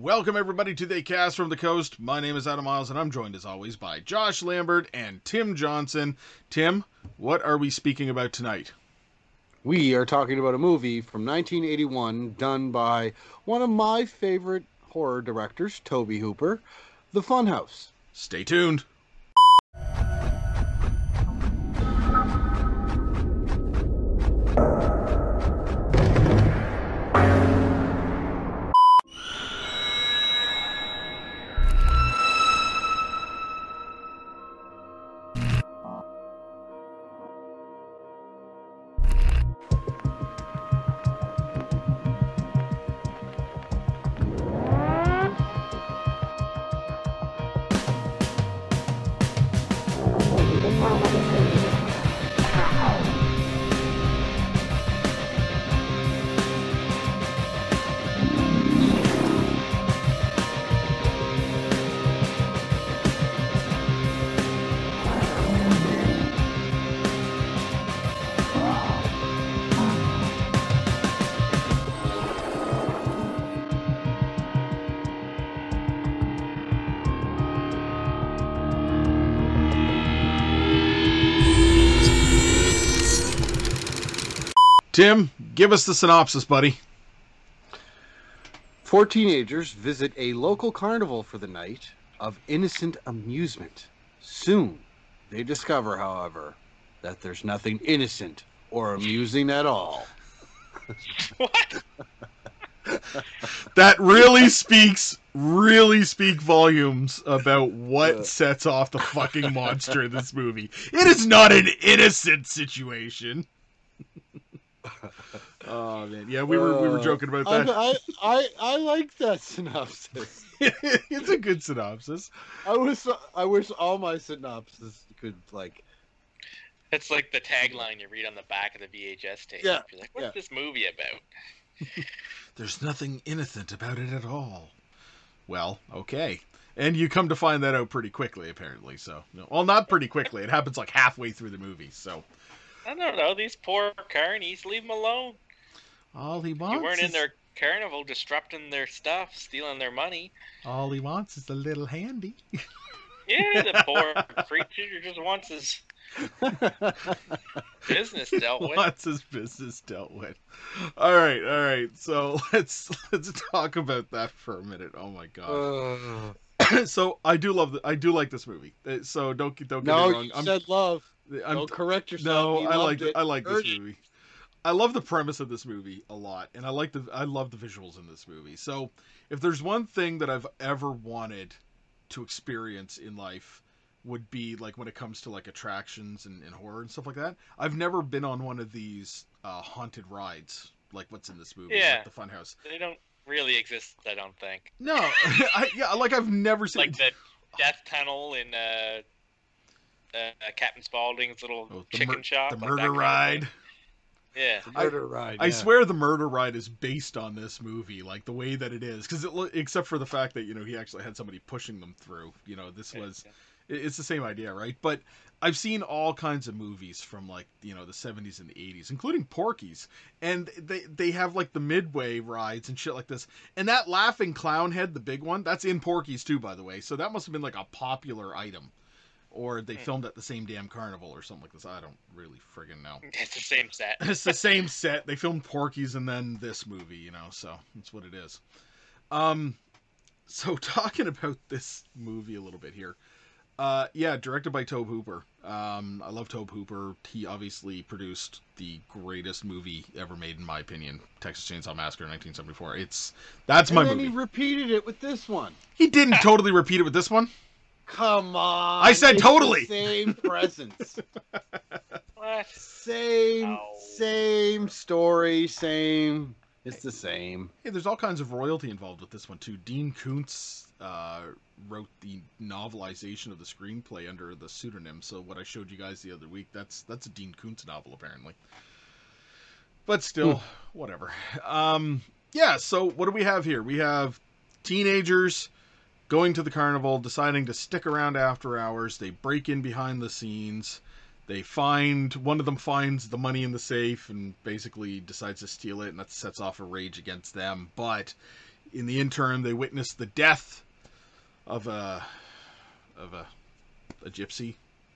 Welcome everybody to the cast from the coast. My name is Adam Miles, and I'm joined as always by Josh Lambert and Tim Johnson. Tim, what are we speaking about tonight? We are talking about a movie from 1981 done by one of my favorite horror directors, Tobe Hooper, The Funhouse. Stay tuned. Tim, give us the synopsis, buddy. Four teenagers visit a local carnival for the night of innocent amusement. Soon, they discover, however, that there's nothing innocent or amusing at all. What? That really speaks, really speak volumes about what Uh. sets off the fucking monster in this movie. It is not an innocent situation. Oh man, yeah, we were we were Uh, joking about I, that. I, I, I like that synopsis. it's a good synopsis. I wish I wish all my synopses could like It's like the tagline you read on the back of the VHS tape. Yeah, You're like, what's yeah. this movie about? There's nothing innocent about it at all. Well, okay. And you come to find that out pretty quickly, apparently. So, no, well, not pretty quickly. It happens like halfway through the movie. So, I don't know. These poor carnies, leave them alone. all he wants You weren't in is their carnival disrupting their stuff, stealing their money. all he wants is a little handy. Yeah, the poor creature just wants his business dealt with. wants his business dealt with. All right, all right. So let's let's talk about that for a minute. Oh my god. uh, so I do love the, I do like this movie. Uh, So don't get don't get no, me wrong. you I'm, said love. I'm Don't correct yourself. No, You I like it. I like this Heard movie. I love the premise of this movie a lot, and I like the I love the visuals in this movie. So, if there's one thing that I've ever wanted to experience in life, would be like when it comes to like attractions and, and horror and stuff like that. I've never been on one of these uh, haunted rides like what's in this movie, Yeah. like the Funhouse. They don't really exists. I don't think. No, I, yeah, like I've never seen. Like the death tunnel in uh, uh, Captain Spaulding's little Oh, the chicken mur- shop. the like that murder kind of ride. Yeah. The murder ride. I yeah. swear the murder ride is based on this movie, like the way that it is, because it, except for the fact that you know he actually had somebody pushing them through. You know, this was it- it's the same idea, right? But I've seen all kinds of movies from like you know the 70s and the 80s, including Porky's, and they they have like the midway rides and shit like this. And that laughing clown head, the big one, that's in Porky's too, by the way. So that must have been like a popular item. Or they Hmm. filmed at the same damn carnival or something like this. I don't really friggin' know It's the same set. it's the same set. They filmed Porky's and then this movie, you know, so that's what it is. Um, so talking about this movie a little bit here. Uh, yeah, directed by Tobe Hooper. Um, I love Tobe Hooper. He obviously produced the greatest movie ever made, in my opinion, Texas Chainsaw Massacre, 1974. It's that's and my then movie. he repeated it with this one. He didn't totally repeat it with this one. Come on. I said it's totally. the Same presence. Same, Ow. same story. Same. It's the same. Hey, there's all kinds of royalty involved with this one too. Dean Koontz uh, wrote the novelization of the screenplay under the pseudonym. So what I showed you guys the other week, that's that's a Dean Koontz novel apparently. But still, whatever. Um, yeah. So what do we have here? We have teenagers going to the carnival, deciding to stick around after hours. They break in behind the scenes. They find one of them finds the money in the safe and basically decides to steal it, and that sets off a rage against them. But in the interim, they witness the death of a of a a gypsy,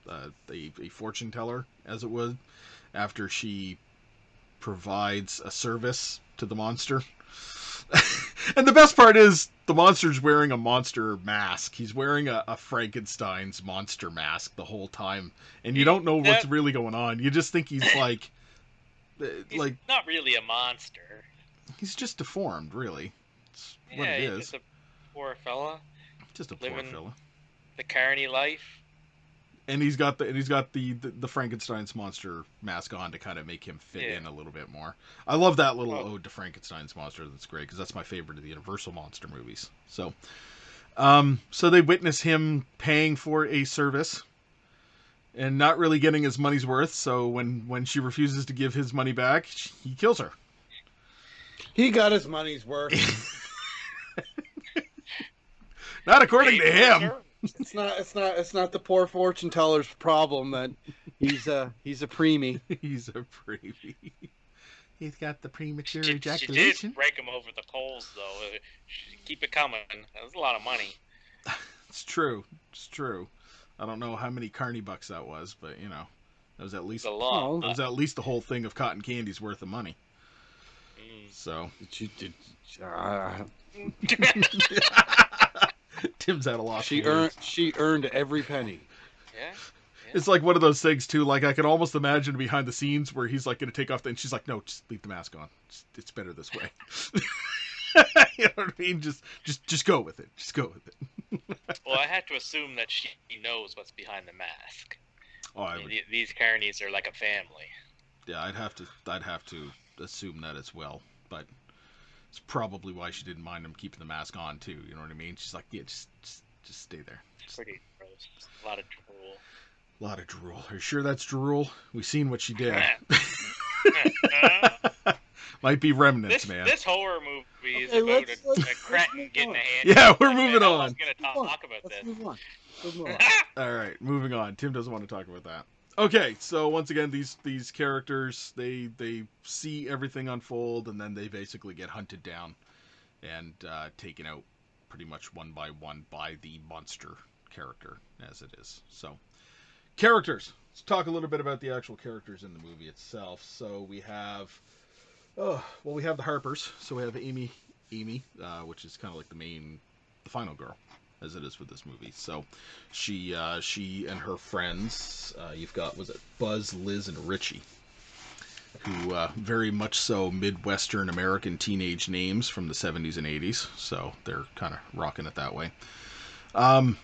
uh, a, a fortune teller, as it would, after she provides a service to the monster. and the best part is the monster's wearing a monster mask. He's wearing a, a Frankenstein's monster mask the whole time, and you don't know what's That- really going on. You just think he's like, uh, He's like not really a monster. he's just deformed, really. It's what yeah, it he's is. just a poor fella. Just a poor living- fella. The carny life. And he's got the and he's got the, the, the Frankenstein's monster mask on to kind of make him fit Yeah. in a little bit more. I love that little Oh. ode to Frankenstein's monster. That's great because that's my favorite of the Universal monster movies. So, um, so they witness him paying for a service and not really getting his money's worth. So when when she refuses to give his money back, he kills her. He got his money's worth. Not according to him. It's not. It's not. It's not the poor fortune teller's problem that he's a he's a preemie. He's a preemie. He's got the premature She, she did ejaculation. break him over the coals, though. Uh, she- Keep it coming. That was a lot of money. It's true. It's true. I don't know how many carny bucks that was, but you know, that was at least a lot. that was at least the whole thing of cotton candy's worth of money. Mm. So Did you, did, uh, Tim's at a loss. she earned. She earned every penny. yeah. It's like one of those things too. Like I can almost imagine behind the scenes where he's like going to take off, the, and she's like, "No, just leave the mask on. It's, it's better this way." you know what I mean? Just, just, just go with it. Just go with it. Well, I have to assume that she knows what's behind the mask. Oh, I I mean, would, these carnies are like a family. yeah, I'd have to, I'd have to assume that as well. But it's probably why she didn't mind him keeping the mask on too. You know what I mean? She's like, yeah, just, just, just stay there. It's pretty gross. A lot of drool. A lot of drool. Are you sure that's drool? We've seen what she did. Might be remnants, this, man. this horror movie is Okay, about let's- a, let's- a let's Cretan move getting on. a hand. Yeah, we're Like, moving man, I on. was gonna talk, Move on. about Let's this. move on. Let's move on. All right, moving on. Tim doesn't want to talk about that. Okay, so once again, these these characters they they see everything unfold, and then they basically get hunted down and uh, taken out pretty much one by one by the monster character as it is. So, characters. Let's talk a little bit about the actual characters in the movie itself. So we have, oh, well, we have the Harpers. So we have Amy, Amy, uh, which is kind of like the main, the final girl, as it is with this movie. So she, uh, she and her friends. Uh, you've got was it Buzz, Liz, and Richie, who uh, very much so Midwestern American teenage names from the 70s and 80s. So they're kind of rocking it that way. Um,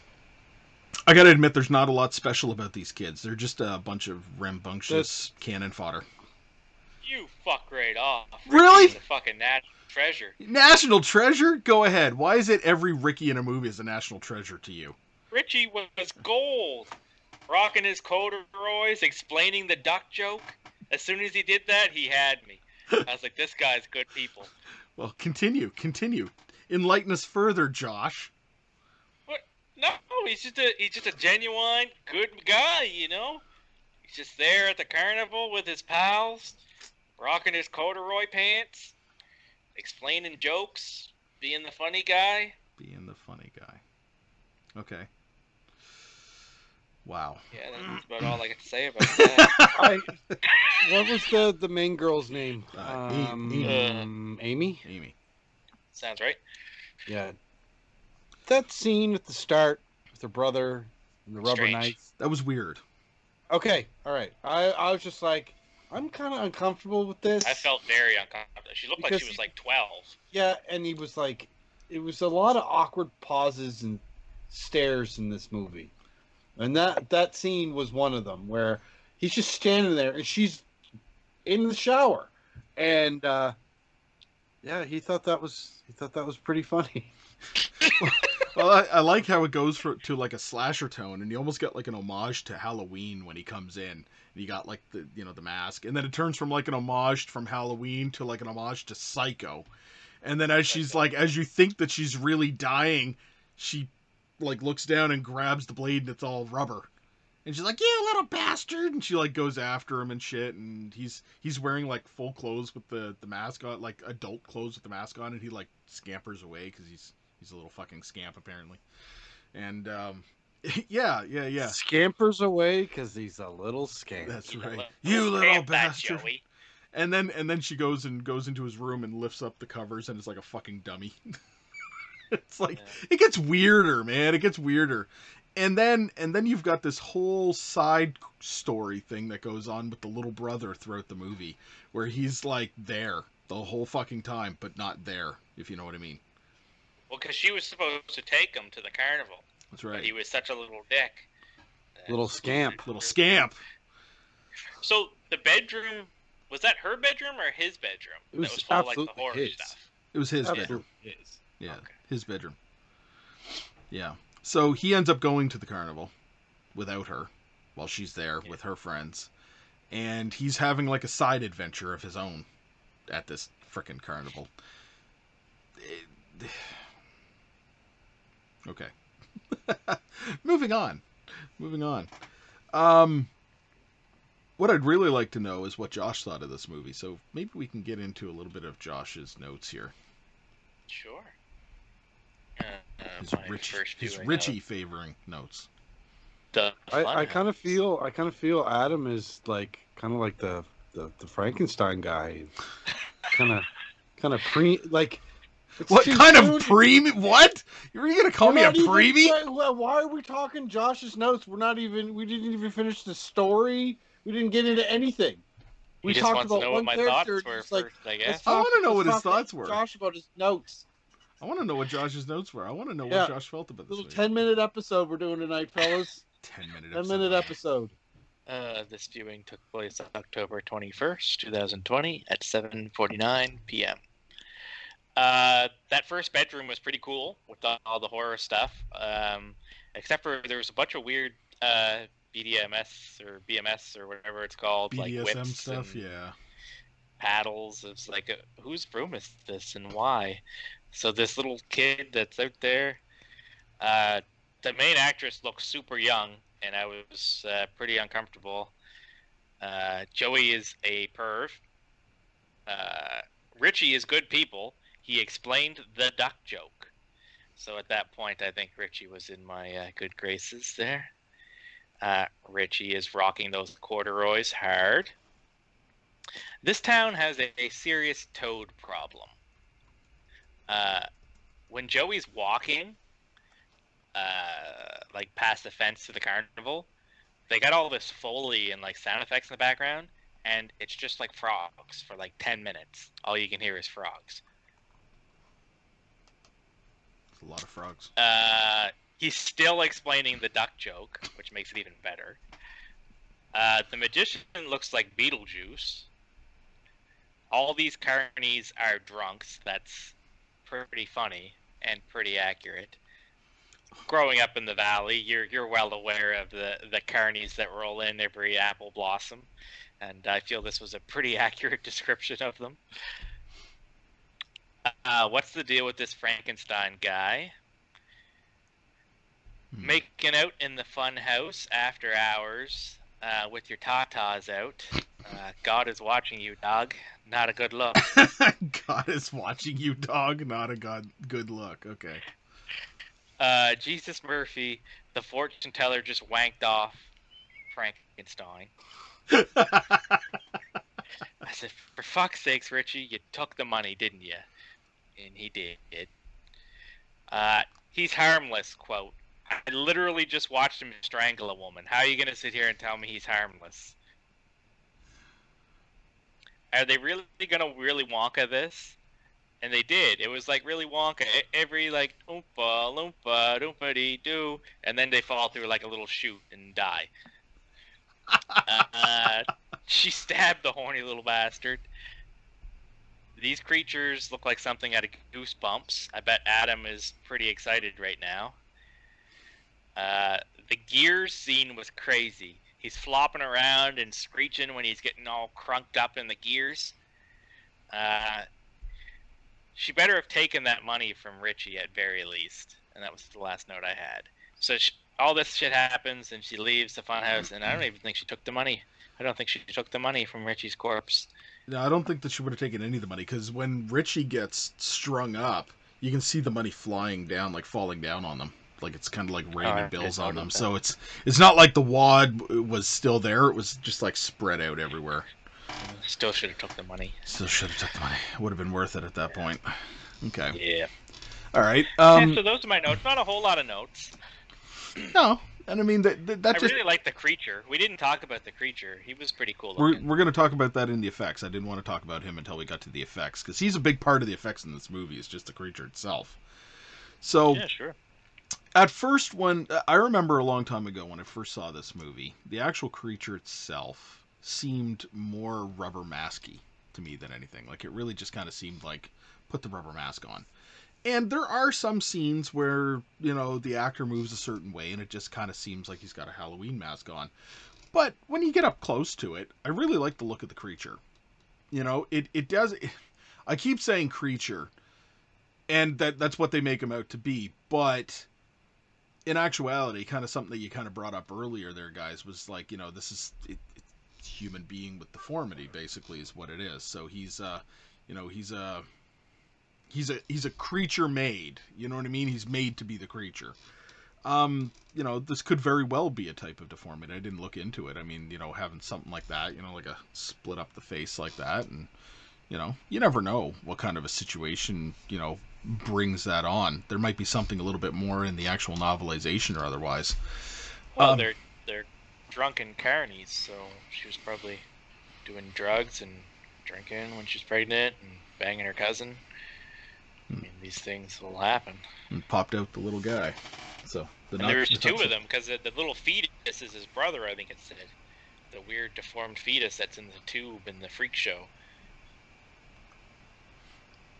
I gotta admit, there's not a lot special about these kids. They're just a bunch of rambunctious cannon fodder. You fuck right off. Really? Fucking national treasure. National treasure? Go ahead. Why is it every Ricky in a movie is a national treasure to you? Richie was gold. Rocking his corduroys, explaining the duck joke. As soon as he did that, he had me. I was like, this guy's good people. Well, continue, continue. Enlighten us further, Josh. What? No, he's just a he's just a genuine good guy, you know. He's just there at the carnival with his pals, rocking his corduroy pants, explaining jokes, being the funny guy. Being the funny guy. Okay. Wow. Yeah, that's about all I got to say about that. I, what was the the main girl's name? Uh, um, Amy. Amy. Amy. Sounds right. Yeah. That scene at the start with her brother and the rubber Strange. knife. That was weird. Okay, all right. I I was just like, I'm kind of uncomfortable with this. I felt very uncomfortable. She looked like she was he- like twelve. Yeah, and he was like, it was a lot of awkward pauses and stares in this movie, and that that scene was one of them where he's just standing there and she's in the shower, and uh, yeah, he thought that was he thought that was pretty funny. Well, I, I like how it goes for, to like a slasher tone, and you almost get like an homage to Halloween when he comes in. You got like the you know the mask, and then it turns from like an homage from Halloween to like an homage to Psycho. And then as she's like, as you think that she's really dying, she like looks down and grabs the blade, and it's all rubber. And she's like, "You little bastard!" And she like goes after him and shit. And he's he's wearing like full clothes with the the mask on, like adult clothes with the mask on, and he like scampers away because he's he's a little fucking scamp apparently. And um, yeah, yeah, yeah. Scampers away because he's a little scamp. That's right. little- You little bastard. Joey. And then and then she goes and goes into his room and lifts up the covers and it's like a fucking dummy. it's like Yeah. it gets weirder, man. It gets weirder. And then and then you've got this whole side story thing that goes on with the little brother throughout the movie where he's like there the whole fucking time but not there, if you know what I mean. Well, because she was supposed to take him to the carnival, That's but right. he was such a little dick. Little scamp. Little scamp. So the bedroom was that her bedroom or his bedroom? It was that was full of, like the absolutely horror his. stuff. It was his Absolutely bedroom. is. Yeah, Okay. his bedroom. Yeah. So he ends up going to the carnival without her while she's there Yeah. with her friends. And he's having like a side adventure of his own at this frickin' carnival. It- Okay. Moving on. Moving on. Um what I'd really like to know is what Josh thought of this movie. So maybe we can get into a little bit of Josh's notes here. Sure. Uh, uh, His my Richie, his Richie of favoring notes. I, I kind of feel I kind of feel Adam is like kind of like the, the the Frankenstein guy, kind of kind of pre like. It's What too kind soon of to- preemie? What? You're gonna call We're me a not even- preemie? why- Why are we talking Josh's notes? We're not even. We didn't even finish the story. We didn't get into anything. He We just talked wants to about know one what my thoughts character. were It's like, I let's guess. I wanna know what his thoughts were. Josh about his notes. I want to know what Josh's notes were. I want to know what Josh felt about this Little movie. ten minute episode we're doing tonight, fellas. Ten minute. ten minute episode. Uh, this viewing took place October 21st, 2020 at 7:49 p.m. Uh, that first bedroom was pretty cool with all, the horror stuff. Um, except for there was a bunch of weird uh, BDMS or BMS or whatever it's called, like whips stuff. and Yeah. paddles. It's like, uh, whose room is this and why? So this little kid that's out there, uh, the main actress looks super young, and I was uh, pretty uncomfortable. Uh, Joey is a perv. Uh, Richie is good people. He explained the duck joke. So at that point, I think Richie was in my uh, good graces there. Uh, Richie is rocking those corduroys hard. This town has a, a serious toad problem. Uh, when Joey's walking, uh, like past the fence to the carnival, they got all this foley and like sound effects in the background, and it's just like frogs for like ten minutes. All you can hear is frogs. A lot of frogs. Uh, he's still explaining the duck joke, which makes it even better. Uh, the magician looks like Beetlejuice. All these carnies are drunks. That's pretty funny and pretty accurate. Growing up in the valley, you're you're well aware of the the carnies that roll in every apple blossom, and I feel this was a pretty accurate description of them. Uh, what's the deal with this Frankenstein guy? Hmm. Making out in the fun house after hours uh, with your tatas out. Uh, God is watching you, dog. Not a good look. God is watching you, dog. Not a god good look. Okay. Uh, Jesus Murphy, the fortune teller, just wanked off Frankenstein. I said, for fuck's sakes, Richie, you took the money, didn't you? And he did. Uh, he's harmless, quote. I literally just watched him strangle a woman. How are you going to sit here and tell me he's harmless? Are they really going to really Wonka this? And they did. It was like really Wonka. Every like oompa loompa doompa dee doo, and then they fall through like a little chute and die. uh, she stabbed the horny little bastard. These creatures look like something out of Goosebumps. I bet Adam is pretty excited right now. Uh, the gears scene was crazy. He's flopping around and screeching when he's getting all crunked up in the gears. Uh, she better have taken that money from Richie at very least, and that was the last note I had. So sh- all this shit happens, and she leaves the funhouse, and I don't even think she took the money. I don't think she took the money from Richie's corpse. No, I don't think that she would have taken any of the money because when Richie gets strung up, you can see the money flying down, like falling down on them. Like it's kind of like raining I bills on them. notice So it's it's not like the wad was still there. It was just like spread out everywhere. Still should have took the money. Still should have took the money. It would have been worth it at that point. Okay. Yeah. All right. Yeah, Um. so those are my notes. Not a whole lot of notes. No. And I mean that that, that I just really like the creature. We didn't talk about the creature. He was pretty cool we're we're gonna talk about that in the effects. I didn't want to talk about him until we got to the effects because he's a big part of the effects in this movie. It's just the creature itself. So Yeah, sure. at first when i remember a long time ago when i first saw this movie the actual creature itself seemed more rubber masky to me than anything like it really just kind of seemed like put the rubber mask on and there are some scenes where you know the actor moves a certain way and it just kind of seems like he's got a halloween mask on but when you get up close to it i really like the look of the creature you know it, it does i keep saying creature and that that's what they make him out to be but in actuality, kind of something that you kind of brought up earlier there, guys, was like, you know, this is it, human being with deformity, basically, is what it is. So he's, uh, you know, he's a he's a he's a creature made. You know what I mean? He's made to be the creature. Um, you know, this could very well be a type of deformity. I didn't look into it. I mean, you know, having something like that, you know, like a split up the face like that, and you know, you never know what kind of a situation, you know, brings that on. There might be something a little bit more in the actual novelization or otherwise. Well, Um, they're they're drunken carnies, so she was probably doing drugs and drinking when she's pregnant and banging her cousin. I Hmm. mean, these things will happen. And popped out the little guy. So the And there's two of them because the, the little fetus is his brother. I think it said the weird deformed fetus that's in the tube in the freak show.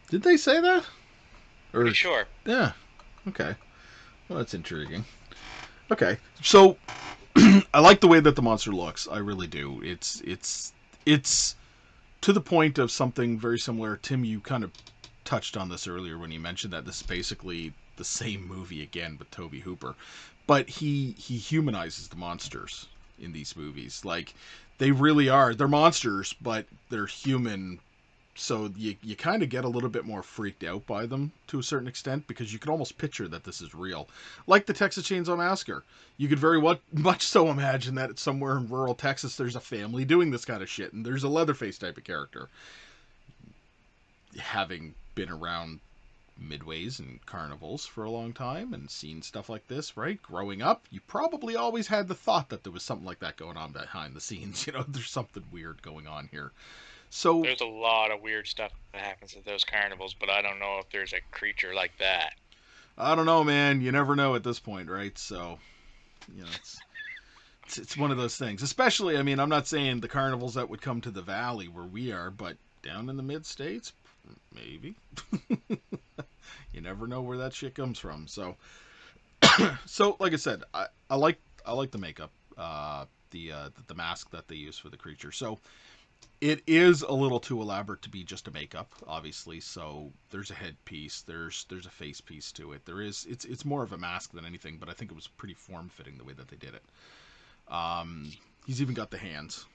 Did they say that? Or Pretty sure. yeah, okay. Well, that's intriguing. Okay, so I like the way that the monster looks. I really do. It's it's it's to the point of something very similar. Tim, you kind of touched on this earlier when you mentioned that this is basically the same movie again with Tobe Hooper, but he he humanizes the monsters in these movies. Like they really are. They're monsters, but they're human so you, you kind of get a little bit more freaked out by them to a certain extent because you can almost picture that this is real like the texas chainsaw massacre you could very what, much so imagine that somewhere in rural texas there's a family doing this kind of shit and there's a leatherface type of character having been around midways and carnivals for a long time and seen stuff like this right growing up you probably always had the thought that there was something like that going on behind the scenes you know there's something weird going on here so There's a lot of weird stuff that happens at those carnivals, but I don't know if there's a creature like that. I don't know, man. You never know at this point, right? So, you know, it's, it's it's one of those things. Especially, I mean, I'm not saying the carnivals that would come to the valley where we are, but down in the mid states, maybe. you never know where that shit comes from. So, so like I said, I, I like I like the makeup, uh, the uh, the mask that they use for the creature. So. It is a little too elaborate to be just a makeup, obviously. So there's a headpiece, there's there's a face piece to it. There is it's it's more of a mask than anything, but I think it was pretty form fitting the way that they did it. Um, he's even got the hands,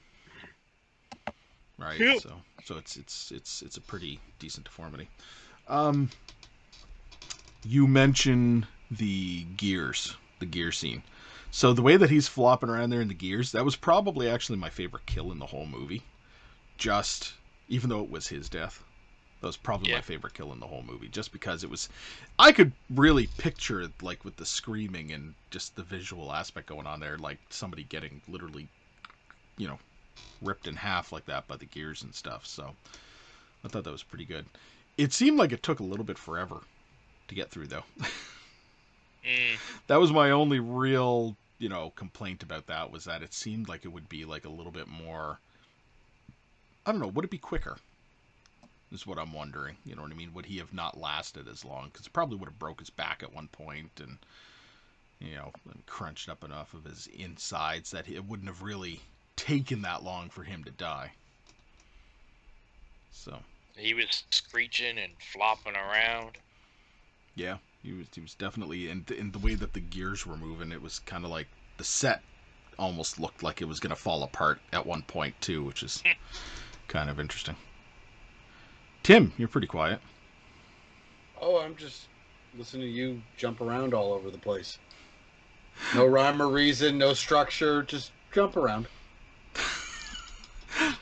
right? Yep. So so it's it's it's it's a pretty decent deformity. Um, you mention the gears, the gear scene. So the way that he's flopping around there in the gears, that was probably actually my favorite kill in the whole movie. Just even though it was his death, that was probably my favorite kill in the whole movie. Just because it was, I could really picture it like with the screaming and just the visual aspect going on there, like somebody getting literally, you know, ripped in half like that by the gears and stuff. So I thought that was pretty good. It seemed like it took a little bit forever to get through though. Mm, that was my only real you know complaint about that was that it seemed like it would be like a little bit more i don't know would it be quicker is what i'm wondering you know what i mean would he have not lasted as long because probably would have broke his back at one point and you know and crunched up enough of his insides that it wouldn't have really taken that long for him to die so he was screeching and flopping around. yeah He was he was definitely and in the way that the gears were moving, it was kind of like the set almost looked like it was going to fall apart at one point too, which is kind of interesting. Tim, you're pretty quiet. Oh, I'm just listening to you jump around all over the place. No rhyme or reason, no structure, just jump around.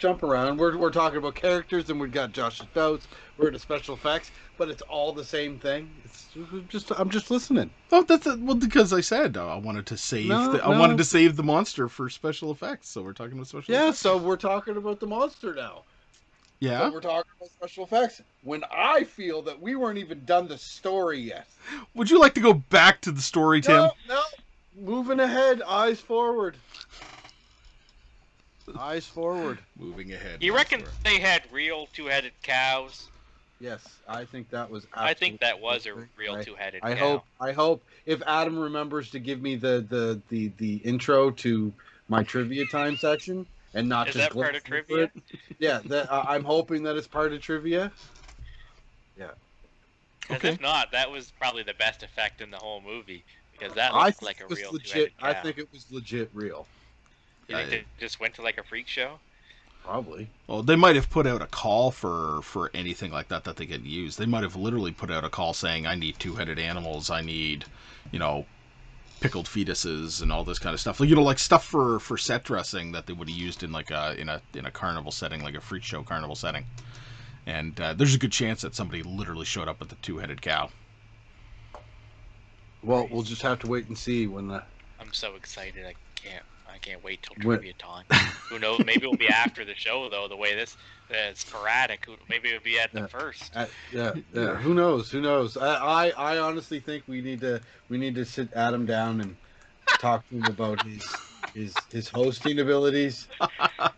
Jump around. We're, we're talking about characters, and we've got Josh's notes. We're into special effects, but it's all the same thing. It's just I'm just listening. Oh, that's a, well because I said uh, I wanted to save. No, the, I wanted to save the monster for special effects, so we're talking about special. Effects. Yeah, effects. so we're talking about the monster now. yeah. So we're talking about special effects. When I feel that we weren't even done the story yet. Would you like to go back to the story, Tim? No, no. Moving ahead, eyes forward. Eyes forward. Moving ahead. You reckon story. they had real two-headed cows? Yes, I think that was. I think that was a real I- two-headed I cow. hope. I hope if Adam remembers to give me the the the the intro to my trivia time section and not Is just that part of trivia? it. Yeah, that, uh, I'm hoping that it's part of trivia. Yeah. Because Okay. if not, that was probably the best effect in the whole movie. Because that I looked like a it was real legit. two-headed cow. I think it was legit real. You think I- they just went to like a freak show? Probably. Well, they might have put out a call for for anything like that that they could use. They might have literally put out a call saying, "I need two-headed animals. I need, you know, pickled fetuses and all this kind of stuff." Like you know, like stuff for for set dressing that they would have used in like a in a in a carnival setting, like a freak show carnival setting. And uh, there's a good chance that somebody literally showed up with a two-headed cow. Well, we'll just have to wait and see when the. I'm so excited. I can't. I can't wait till When- trivia time. Who knows? Maybe it'll be after the show though. The way this uh, sporadic. Maybe it'll be at the Yeah. first. Uh, yeah, yeah. Who knows? Who knows? I, I, I honestly think we need to we need to sit Adam down and talk to him about his his his hosting abilities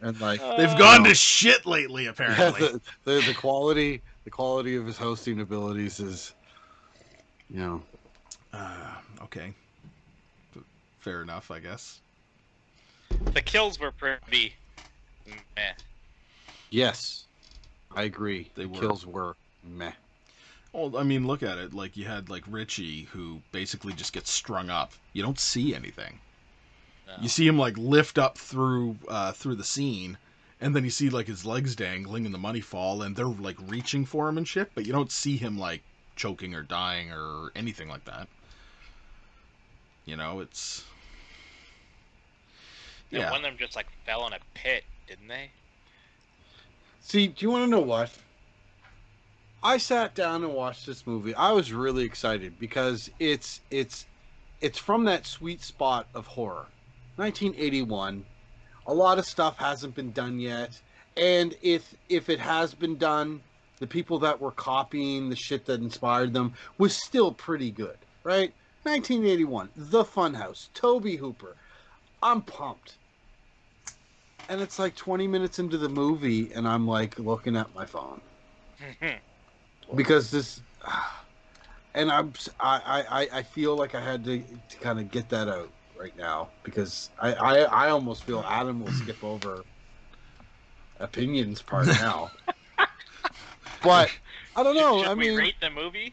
and like They've gone to shit lately, apparently. the, the the quality the quality of his hosting abilities is, you know, uh, okay, fair enough, I guess. The kills were pretty. Meh. yes, I agree. They the were. kills were meh. Well, I mean, look at it. Like you had like Richie, who basically just gets strung up. You don't see anything. No. You see him like lift up through uh, through the scene, and then you see like his legs dangling and the money fall, and they're like reaching for him and shit. But you don't see him like choking or dying or anything like that. You know, it's And yeah. one of them just like fell in a pit, didn't they? See, do you want to know what? I sat down and watched this movie. I was really excited because it's it's it's from that sweet spot of horror. 1981. A lot of stuff hasn't been done yet, and if if it has been done, the people that were copying the shit that inspired them was still pretty good, right? 1981, The Funhouse, Tobe Hooper. I'm pumped. And it's like 20 minutes into the movie, and I'm like looking at my phone because this, and I'm I I I feel like I had to, to kind of get that out right now because I I I almost feel Adam will skip over opinions part now. but I don't know. Should I we mean, rate the movie?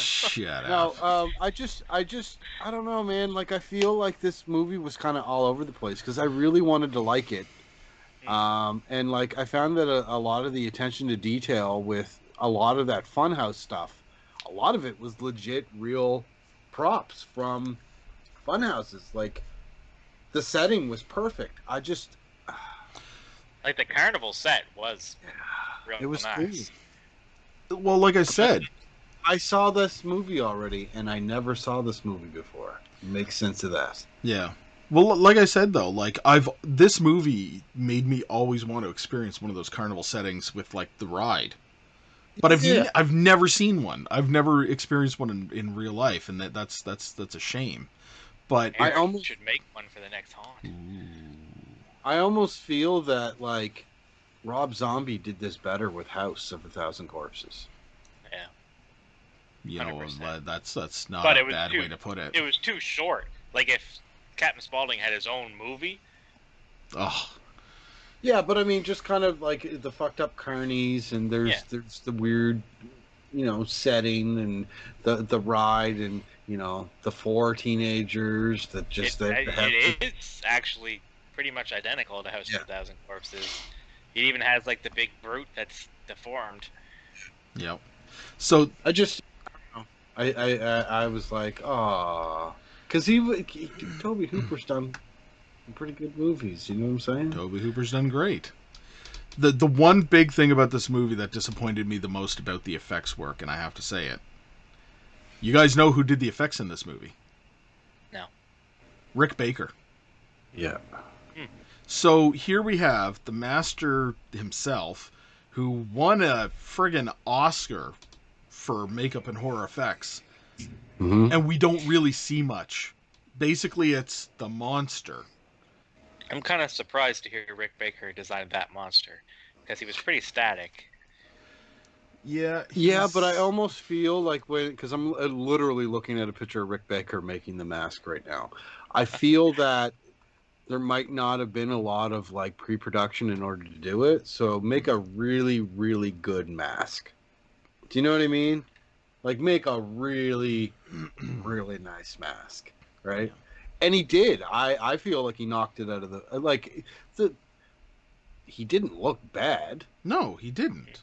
Shut no, up. um, I just, I just, I don't know, man. Like, I feel like this movie was kind of all over the place because I really wanted to like it, um, and like I found that a, a lot of the attention to detail with a lot of that Funhouse stuff, a lot of it was legit, real props from Funhouses. Like, the setting was perfect. I just, Like the carnival set was real it was nice. cool. well, like I said, I saw this movie already, and I never saw this movie before. Makes sense of that. Yeah. Well, like I said though, like I've this movie made me always want to experience one of those carnival settings with like the ride. But I've Yeah. I've never seen one. I've never experienced one in, in real life, and that that's that's that's a shame. But I Eric almost- should make one for the next haunt. I almost feel that like Rob Zombie did this better with House of a Thousand Corpses. Yeah, you know 100%. that- that's that's not But a it was bad too- way to put it. it was too short. Like if Captain Spaulding had his own movie, Oh, Yeah, but I mean, just kind of like the fucked up carnies, and there's Yeah. there's the weird, you know setting and the the ride and you know the four teenagers that just it, they it- have it is actually pretty much identical to House Yeah. of a Thousand Corpses. It even has like the big brute that's deformed. Yep. So I just I. I I I, I was like ah because he, w- he Tobe Hooper's done pretty good movies. You know what I'm saying? Tobe Hooper's done great. The the one big thing about this movie that disappointed me the most about the effects work, and I have to say it. You guys know who did the effects in this movie? No. Rick Baker. Yeah. So here we have the master himself, who won a friggin' Oscar for makeup and horror effects, hmm and we don't really see much. Basically, it's the monster. I'm kind of surprised to hear Rick Baker designed that monster because he was pretty static. Yeah. Yeah, but I almost feel like when because I'm uh, literally looking at a picture of Rick Baker making the mask right now. I feel that there might not have been a lot of like pre-production in order to do it. So make a really, really good mask. Do you know what I mean? Like make a really, really nice mask, right? And he did. I I feel like he knocked it out of the like the. He didn't look bad No, he didn't.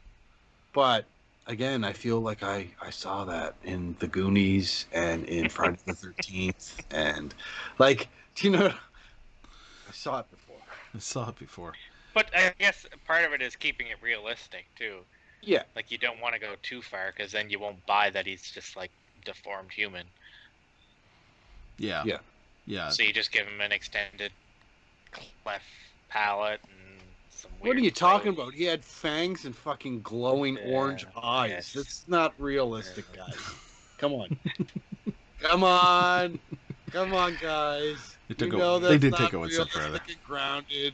but again, I feel like I I saw that in the Goonies and in Friday the Thirteenth, and like, do you know? I saw it before. I saw it before. But I guess part of it is keeping it realistic too. Yeah, Like you don't want to go too far because then you won't buy that he's just like deformed human. Yeah. Yeah. Yeah. So you just give him an extended cleft palate and some. what are weird you talking about? He had fangs and fucking glowing Yeah, orange eyes. yes. That's not realistic, Yeah. guys. Come on, come on, come on, guys. They took You a- know they did not take it one step further. Grounded.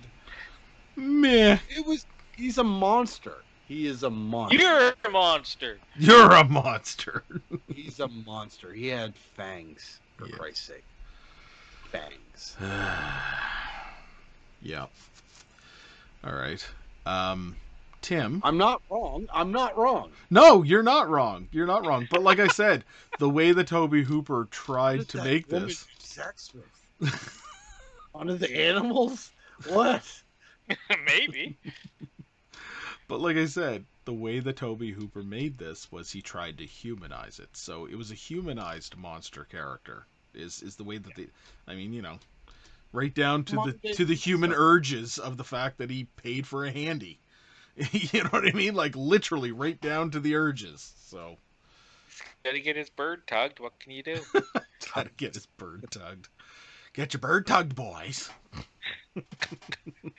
Meh. It was. He's a monster. He is a monster. You're a monster. You're a monster. He's a monster. He had fangs, for Yeah. Christ's sake. Fangs. yeah. All right. Um, Tim. I'm not wrong. I'm not wrong. No, you're not wrong. You're not wrong. But like I said, the way that Tobe Hooper tried to that make woman this. have sex with? One of the animals? What? Maybe. But like I said, the way that Tobe Hooper made this was he tried to humanize it. So it was a humanized monster character. Is is the way that they I mean, you know, right down to Modern the to the human Pixar. urges of the fact that he paid for a handy. you know what I mean? Like literally right down to the urges. So Gotta get his bird tugged. What can you do? gotta get his bird tugged. Get your bird tugged, boys.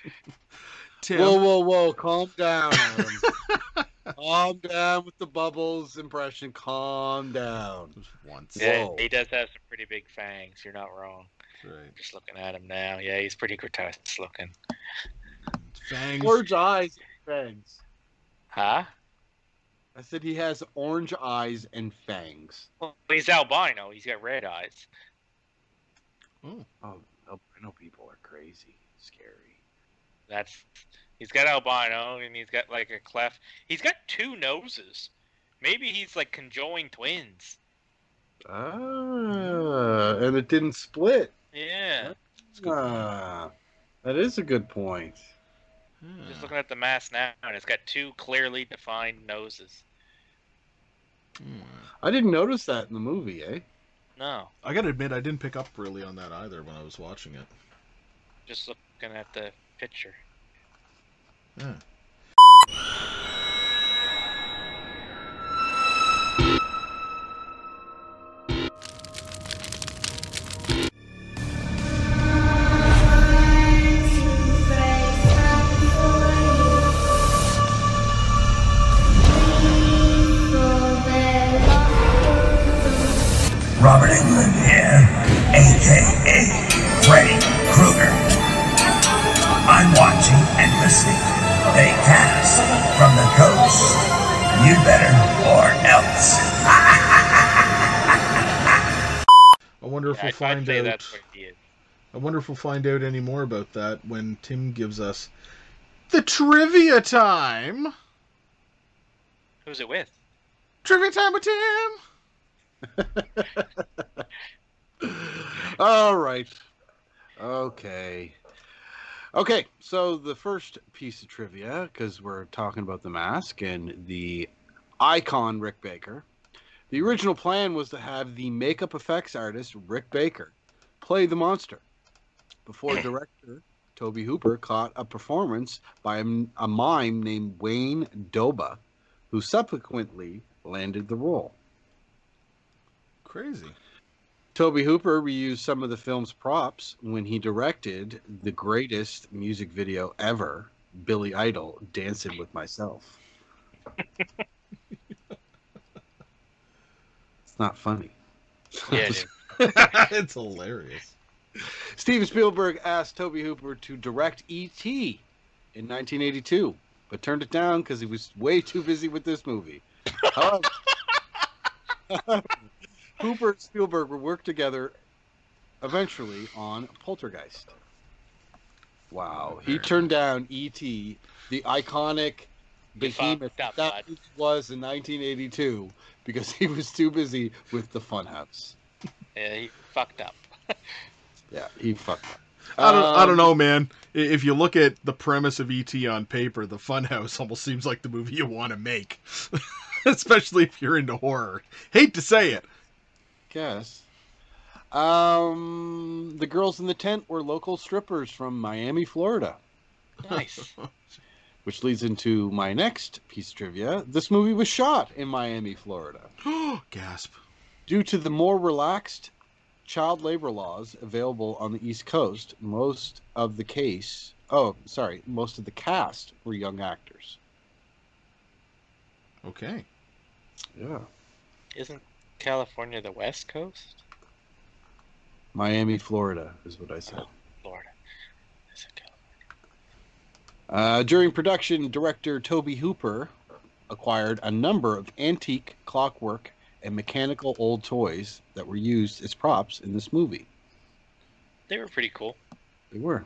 Tim, Whoa, whoa, whoa. Calm down, Adam. Calm down with the bubbles impression. Calm down. just once. Yeah, Whoa. he does have some pretty big fangs. You're not wrong. Right. Just looking at him now. Yeah, he's pretty grotesque looking. Fangs. Orange eyes and fangs. Huh? I said he has orange eyes and fangs. Well, he's albino. He's got red eyes. Oh, Oh, albino people are crazy. Scary. That's he's got albino and he's got like a cleft. He's got two noses. Maybe he's like conjoined twins. Ah, and it didn't split. Yeah. it's good. Ah, that is a good point. Just looking at the mask now, and it's got two clearly defined noses. Hmm. I didn't notice that in the movie, eh? No, I gotta admit, I didn't pick up really on that either when I was watching it. just looking at the picture. Yeah. Wonder if Yeah, we'll I'd- I'd find say out. that's what he is. I wonder if we'll find out any more about that when Tim gives us the trivia time. Who's it with? Trivia time with Tim. All right. Okay. Okay, so the first piece of trivia, because we're talking about the mask and the icon Rick Baker. The original plan was to have the makeup effects artist Rick Baker play the monster before director Tobe Hooper caught a performance by a, a mime named Wayne Doba, who subsequently landed the role. Crazy. Tobe Hooper reused some of the film's props when he directed the greatest music video ever, Billy Idol, Dancing with Myself. it's not funny. Yeah, dude. it's hilarious. Steven Spielberg asked Tobe Hooper to direct E.T. in 1982, but turned it down because he was way too busy with this movie. However, Hooper and Spielberg would work together eventually on Poltergeist. Wow. He turned down E.T., the iconic behemoth fucked that was in 1982 because he was too busy with the Funhouse. Yeah, he fucked up. Yeah, he fucked up. I don't. I Um, don't know, man. If you look at the premise of ET on paper, the Funhouse almost seems like the movie you want to make, especially if you're into horror. Hate to say it. Guess. Um, the girls in the tent were local strippers from Miami, Florida, Nice. which leads into my next piece of trivia. This movie was shot in Miami, Florida. Gasp. Due to the more relaxed child labor laws available on the East Coast, most of the case, oh, sorry, most of the cast were young actors. Okay. Yeah. Isn't California the West Coast? Miami, Florida is what I said. Oh, Florida. Is it California? Uh, during production, director Tobe Hooper acquired a number of antique clockwork and mechanical old toys that were used as props in this movie. They were pretty cool. They were.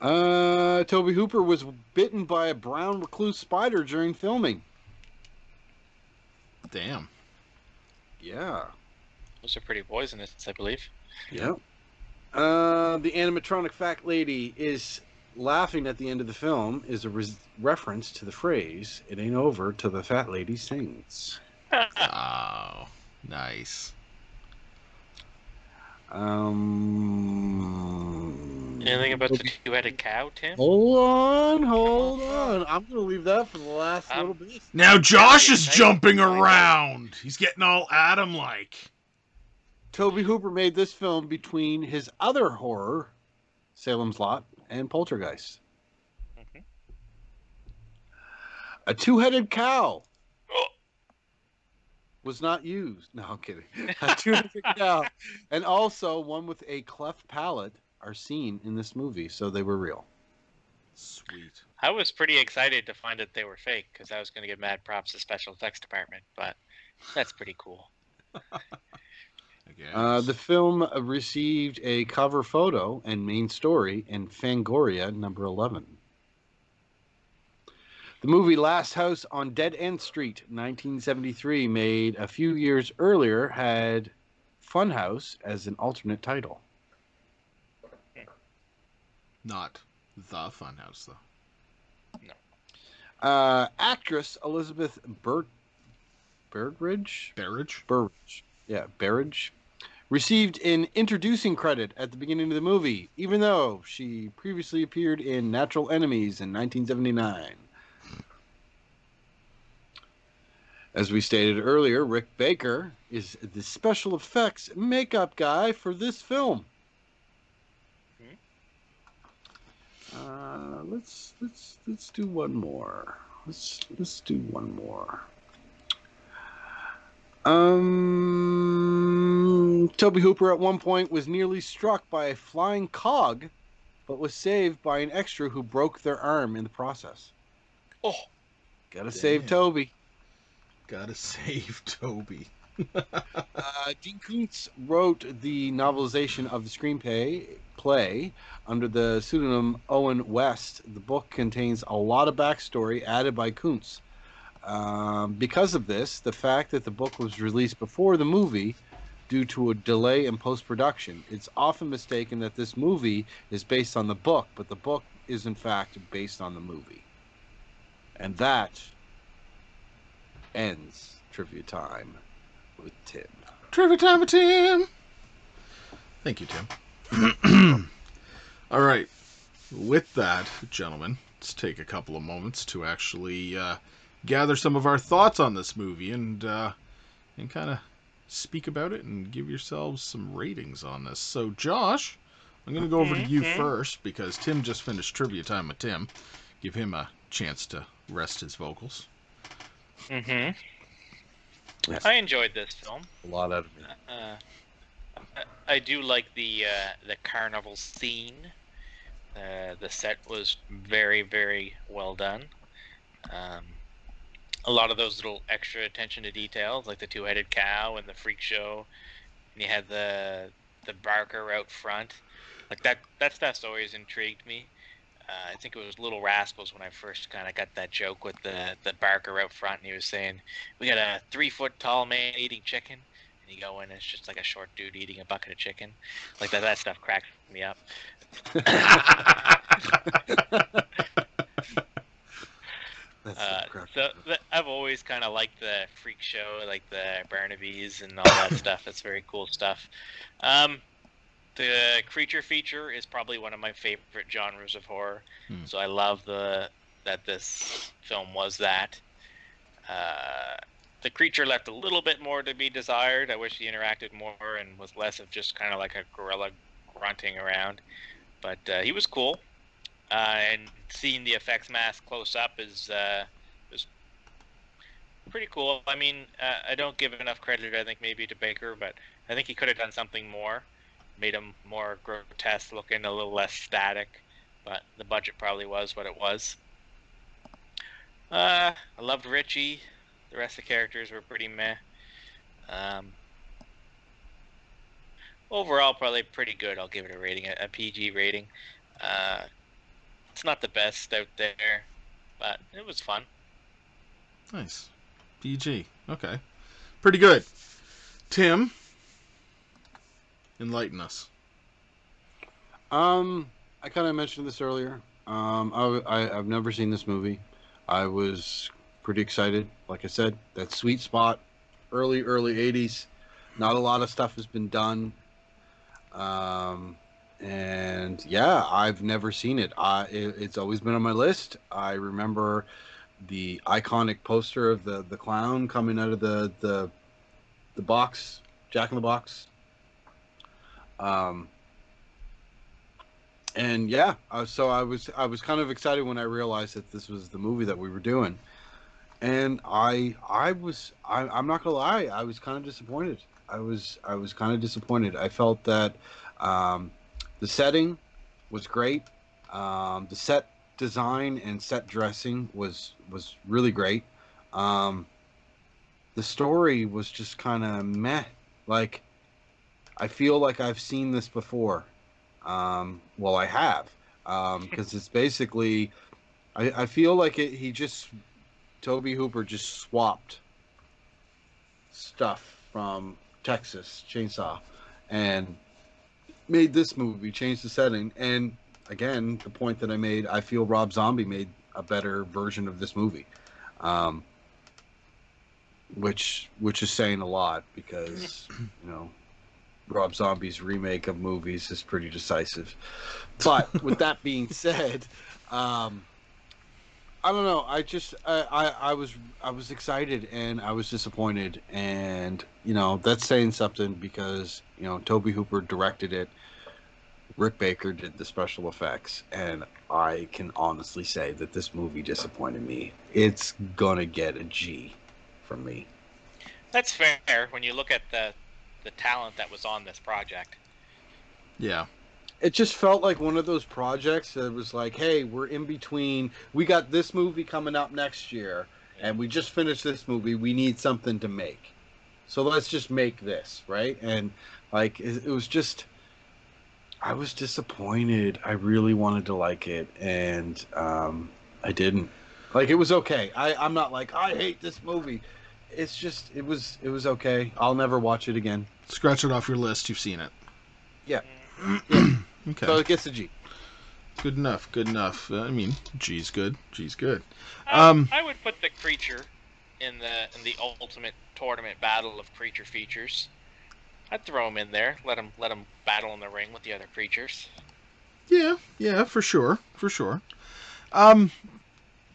Uh, Tobe Hooper was bitten by a brown recluse spider during filming. Damn. Yeah. Those are pretty poisonous, I believe. Yep. Uh, the animatronic fat lady is laughing at the end of the film is a res- reference to the phrase "It ain't over till the fat lady sings." Oh, nice. Um. Anything about the two-headed cow, Tim? Hold on, hold on. I'm gonna leave that for the last Um, little bit. Now Josh is jumping around. He's getting all Adam like. Tobe Hooper made this film between his other horror, Salem's Lot, and Poltergeist. Mhm. A two-headed cow Oh. was not used. No, I'm kidding. A two-headed cow, and also one with a cleft palate, are seen in this movie, so they were real. Sweet. I was pretty excited to find that they were fake because I was going to give mad props to special effects department, but that's pretty cool. Okay. Uh, the film received a cover photo and main story in Fangoria number 11. The movie Last House on Dead End Street, 1973, made a few years earlier, had Funhouse as an alternate title. Not the Funhouse though. Uh, actress Elizabeth Bur- Berridge? Barrage. Burridge. Yeah, Berridge. Received an introducing credit at the beginning of the movie, even though she previously appeared in Natural Enemies in 1979. As we stated earlier, Rick Baker is the special effects makeup guy for this film. Uh, let's let's let's do one more. Let's let's do one more. Um, Tobe Hooper at one point was nearly struck by a flying cog, but was saved by an extra who broke their arm in the process. Oh, Gotta save Tobe. Gotta save Tobe. Uh, Dean Koontz wrote the novelization of the screenplay play under the pseudonym Owen West. The book contains a lot of backstory added by Koontz. um, because of this, the fact that the book was released before the movie due to a delay in post production, it's often mistaken that this movie is based on the book, but the book is in fact based on the movie. And that ends trivia time with Tim. Trivia time with Tim. Thank you, Tim. All right. With that, gentlemen, let's take a couple of moments to actually uh, gather some of our thoughts on this movie and uh, and kind of speak about it and give yourselves some ratings on this. So, Josh, I'm going to go over to you first because Tim just finished trivia time with Tim. Give him a chance to rest his vocals. Mm-hmm. Yes. I enjoyed this film. A lot out of it. Uh, I, I do like the uh, the carnival scene. Uh, the set was very very well done. Um, a lot of those little extra attention to details, like the two-headed cow and the freak show, and you had the the barker out front. Like that that stuff's always intrigued me. Uh, I think it was Little Rascals when I first kind of got that joke with the the barker out front, and he was saying, "We got a three foot tall man eating chicken." and you go in, and it's just like a short dude eating a bucket of chicken. Like that, that stuff cracks me up. Uh, so th- I've always kind of liked the freak show, like the Barnabys and all that stuff. That's very cool stuff. Um, the creature feature is probably one of my favorite genres of horror. Hmm. So I love the that this film was that. Uh, the creature left a little bit more to be desired. I wish he interacted more and was less of just kind of like a gorilla grunting around. But uh, he was cool. Uh, and seeing the effects mask close up is uh, was pretty cool. I mean, uh, I don't give enough credit, I think, maybe to Baker, but I think he could have done something more, made him more grotesque looking, a little less static. But the budget probably was what it was. Uh, I loved Richie. The rest of the characters were pretty meh. Um, overall, probably pretty good. I'll give it a rating, a, a PG rating. Uh, it's not the best out there, but it was fun. Nice. PG. Okay. Pretty good. Tim, enlighten us. Um, I kind of mentioned this earlier. Um, I, I have never seen this movie. I was pretty excited. Like I said, that sweet spot, early early '80s. Not a lot of stuff has been done. Um, and yeah, I've never seen it. I it, it's always been on my list. I remember the iconic poster of the the clown coming out of the the the box, Jack in the Box. Um, and yeah, so I was I was kind of excited when I realized that this was the movie that we were doing, and I I was I, I'm not gonna lie, I was kind of disappointed. I was I was kind of disappointed. I felt that um, the setting was great, um, the set design and set dressing was was really great. Um, the story was just kind of meh. Like I feel like I've seen this before. Um, well, I have, because it's basically, I, I feel like it, he just, Tobe Hooper just swapped stuff from Texas Chainsaw and made this movie, changed the setting. And again, the point that I made, I feel Rob Zombie made a better version of this movie. Um, which which is saying a lot because you know Rob Zombie's remake of movies is pretty decisive. But with that being said, um, I don't know. I just I, I I was I was excited and I was disappointed, and you know that's saying something because you know Tobe Hooper directed it. Rick Baker did the special effects, and I can honestly say that this movie disappointed me. It's gonna get a G from me. That's fair when you look at the the talent that was on this project. Yeah. it just felt like one of those projects that was like, hey, we're in between. We got this movie coming up next year, and we just finished this movie. We need something to make. So let's just make this, right? And like, it, it was just, I was disappointed. I really wanted to like it, and um, I didn't. Like it was okay. I, I'm not like I hate this movie. It's just it was it was okay. I'll never watch it again. Scratch it off your list. You've seen it. Yeah. Okay. So it gets a G. good enough. Good enough. Uh, I mean, G's good. G's good. I, Um, I would put the creature in the in the ultimate tournament battle of creature features. I'd throw him in there. Let him let him battle in the ring with the other creatures. Yeah, yeah, for sure, for sure. Um,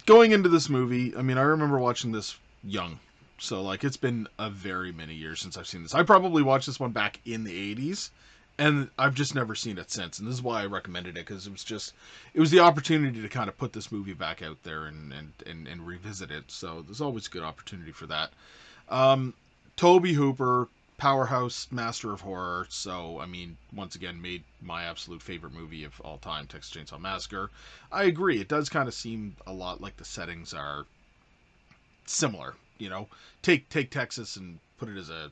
going into this movie, I mean, I remember watching this young, so like it's been a very many years since I've seen this. I probably watched this one back in the '80s, and I've just never seen it since. And this is why I recommended it because it was just, it was the opportunity to kind of put this movie back out there and and and, and revisit it. So there's always a good opportunity for that. Um, Tobe Hooper, powerhouse master of horror. So, I mean, once again, made my absolute favorite movie of all time, Texas Chainsaw Massacre. I agree. It does kind of seem a lot like the settings are similar. You know, take take Texas and put it as a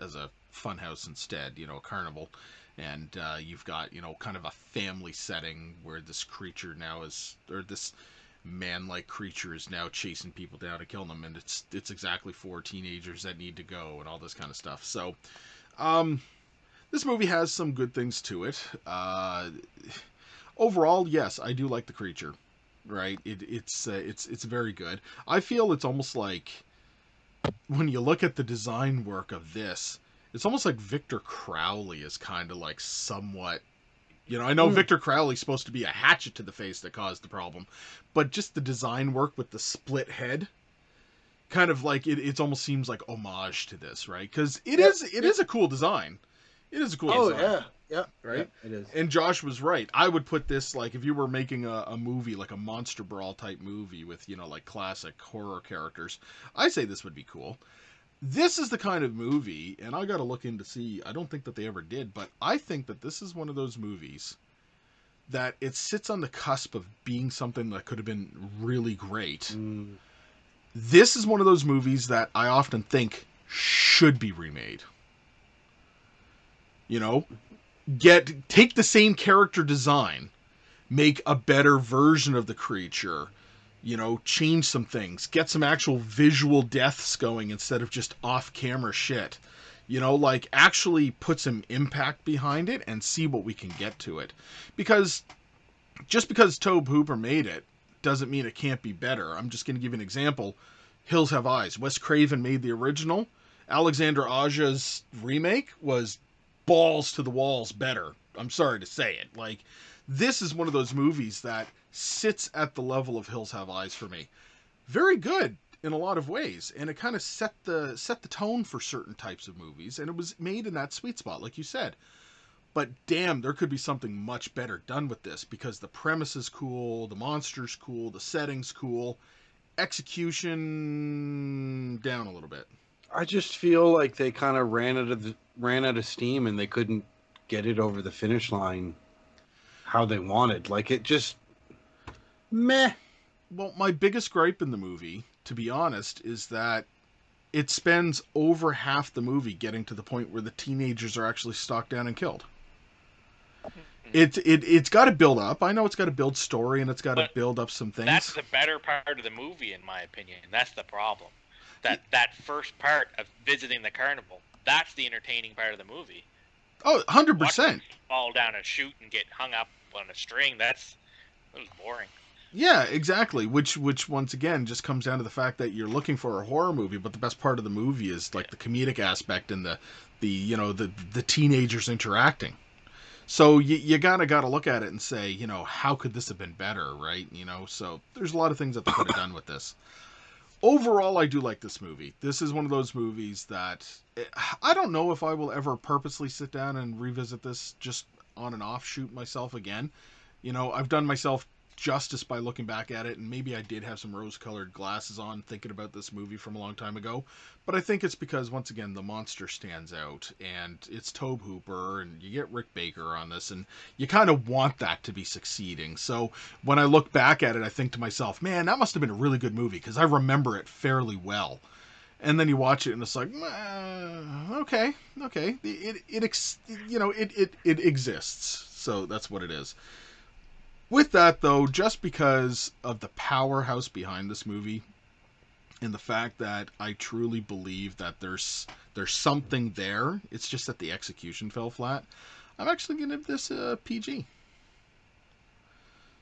as a funhouse instead. You know, a carnival, and uh, you've got you know kind of a family setting where this creature now is or this man-like creature is now chasing people down and killing them and it's it's exactly for teenagers that need to go and all this kind of stuff. So um this movie has some good things to it. Uh overall yes i do like the creature right? It, it's uh, it's it's very good. I feel it's almost like when you look at the design work of this it's almost like victor crowley is kind of like somewhat you know, I know Hmm. Victor Crowley's supposed to be a hatchet to the face that caused the problem, but just the design work with the split head, kind of like it, it almost seems like homage to this, right? Because it Yep, is it is a cool design. It is a cool Oh design. yeah, yeah, Right? yeah, it is. And Josh was right. I would put this like if you were making a, a movie like a monster brawl type movie with you know like classic horror characters, I say this would be cool. This is the kind of movie, and I got to look in to see. I don't think that they ever did, but I think that this is one of those movies that it sits on the cusp of being something that could have been really great. Mm, This is one of those movies that I often think should be remade. You know, get take the same character design, make a better version of the creature, you know, change some things, get some actual visual deaths going instead of just off-camera shit. You know, like actually put some impact behind it and see what we can get to it. Because just because Tobe Hooper made it doesn't mean it can't be better. I'm just going to give an example. Hills Have Eyes. Wes Craven made the original. Alexander Aja's remake was balls to the walls better. I'm sorry to say it. Like this is one of those movies that sits at the level of Hills Have Eyes for me. Very good in a lot of ways, and it kind of set the set the tone for certain types of movies, and it was made in that sweet spot, like you said. But damn, there could be something much better done with this because the premise is cool, the monster's cool, the setting's cool, execution down a little bit. I just feel like they kind of ran out of the, ran out of steam and they couldn't get it over the finish line how they wanted. Like it just meh. Well, my biggest gripe in the movie, to be honest, is that it spends over half the movie getting to the point where the teenagers are actually stalked down and killed. Mm-hmm. It it it's got to build up. I know it's got to build story and it's got to build up some things. That's the better part of the movie, in my opinion. That's the problem. That that first part of visiting the carnival. That's the entertaining part of the movie. oh, 100%. Fall down and shoot and get hung up on a string. That's that was boring. Yeah, exactly. Which which once again just comes down to the fact that you're looking for a horror movie, but the best part of the movie is like the comedic aspect and the the you know the the teenagers interacting. So you you gotta gotta look at it and say, you know, how could this have been better, right? You know, so there's a lot of things that they could have done with this. Overall, I do like this movie. This is one of those movies that eh, I don't know if I will ever purposely sit down and revisit this just on and off shoot myself again. You know, I've done myself justice by looking back at it, and maybe I did have some rose colored glasses on thinking about this movie from a long time ago. But I think it's because, once again, the monster stands out, and it's Tobe Hooper, and you get Rick Baker on this, and you kind of want that to be succeeding. So when I look back at it, I think to myself, man, that must have been a really good movie, because I remember it fairly well. And then you watch it, and it's like, "Uh, okay, okay, it it, ex- you know it, it it exists, so that's what it is with that though, just because of the powerhouse behind this movie and the fact that I truly believe that there's there's something there, it's just that the execution fell flat. I'm actually going to give this a PG.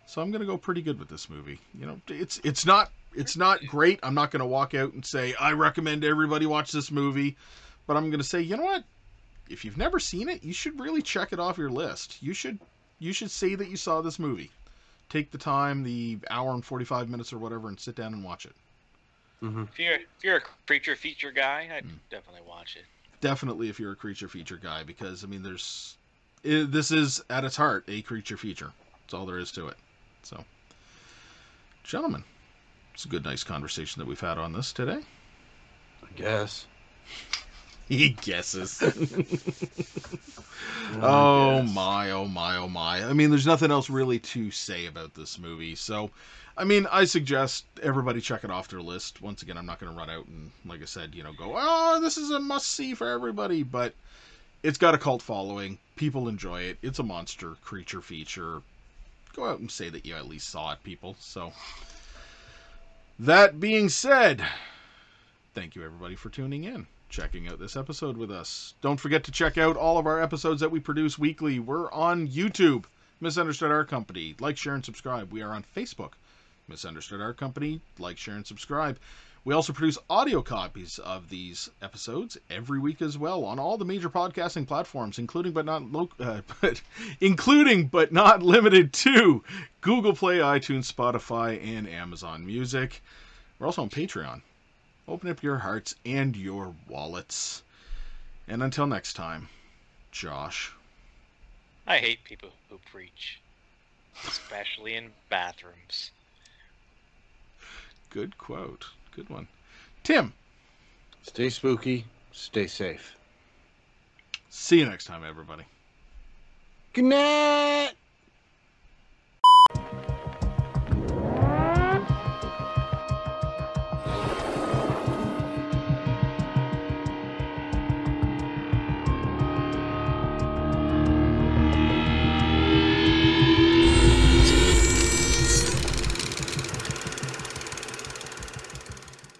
So I'm going to go pretty good with this movie. You know, it's it's not it's not great. I'm not going to walk out and say I recommend everybody watch this movie, but I'm going to say, you know what? If you've never seen it, you should really check it off your list. You should you should say that you saw this movie. Take the time, the hour and 45 minutes or whatever and sit down and watch it. Mm-hmm. If you're if you're a creature feature guy, I'd Mm. definitely watch it. Definitely if you're a creature feature guy because I mean there's it, this is at its heart a creature feature. That's all there is to it. So gentlemen, it's a good nice conversation that we've had on this today. I guess. He guesses. Oh guess. my, oh my, oh my. I mean, there's nothing else really to say about this movie. So, I mean, I suggest everybody check it off their list. Once again, I'm not going to run out and, like I said, you know, go, oh, this is a must see for everybody. But it's got a cult following. People enjoy it. It's a monster creature feature. Go out and say that you at least saw it, people. So, that being said, thank you everybody for tuning in checking out this episode with us. Don't forget to check out all of our episodes that we produce weekly. We're on YouTube, Misunderstood Art Company. Like, share, and subscribe. We are on Facebook, Misunderstood Art Company. Like, share, and subscribe. We also produce audio copies of these episodes every week as well on all the major podcasting platforms, including but not lo- uh, but including but not limited to Google Play, iTunes, Spotify, and Amazon Music. We're also on Patreon. Open up your hearts and your wallets. And until next time, Josh. I hate people who preach, especially in bathrooms. Good quote. Good one. Tim, Stay spooky. Stay safe. see you next time, everybody. Good night.